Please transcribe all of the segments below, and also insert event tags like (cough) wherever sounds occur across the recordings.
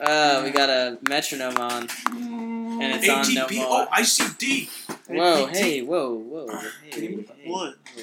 Uh, we got a metronome on, and it's on no ATP. more. Oh, ICD. Whoa, APT. hey, whoa, whoa, hey, hey, What? whoa.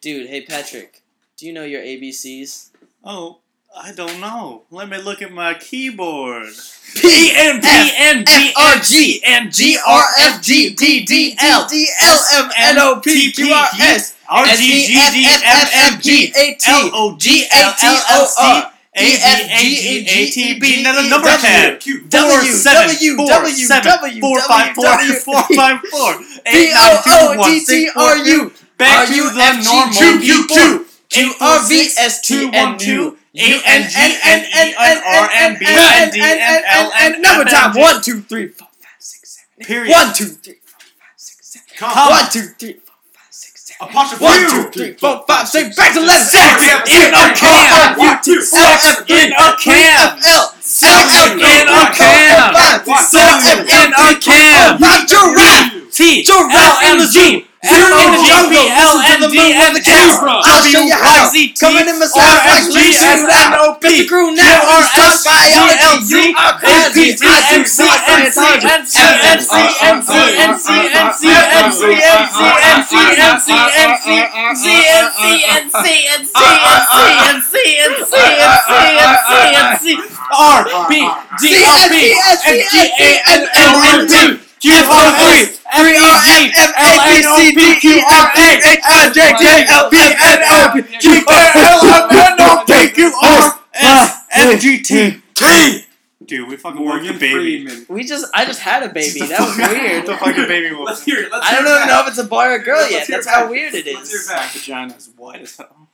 Dude, hey Patrick, do you know your ABCs? Oh, I don't know. Let me look at my keyboard. P N P N P R G N G R F G D D L D L M N O P Q R S R S G G F D F F F M G G A T L O G G A L T L O L C R A B A G A T B. Now the number pad. Q. W, Four, seven, W, four, W, seven, W, four, W, five, four, W, four, five, four, eight, O O T T R U Back to U the F normal Q Q. Q Q R V S T N U U N N N N N N N B N D N L N number time one two three four five six seven Period. one two three four five six seven one two three four six. Apostrophe one, two, two, three, four, five, six. Back to let's Zach in a cam. You two sex in a cam. Sex in a cam. Sex in a cam. Not giraffe. T. Giraffe in the zoo. M-O-N-D-L-N-D-M-Q I'll show you how Coming in my sound like G-U-N-O-P Get the groove now R-S-B-L-G-U-R-S-B-L-G-M-C-N-C-N-C-N-C C N C N C N C N C N C Z N C N C N C N C N C N C N C N C R B D L B N G A N L N P Q R S F E G L N O P Q R A S J K L B N O P Q R L M N O P Q R S F G T T. Dude, we fucking worked the baby. Freeman. We just, I just had a baby. That was weird. the fucking baby (laughs) Let's hear it. Let's I don't it even back. know if it's a boy or a girl Let's yet. That's how back. weird it Let's hear it is. back. Vagina's white as hell.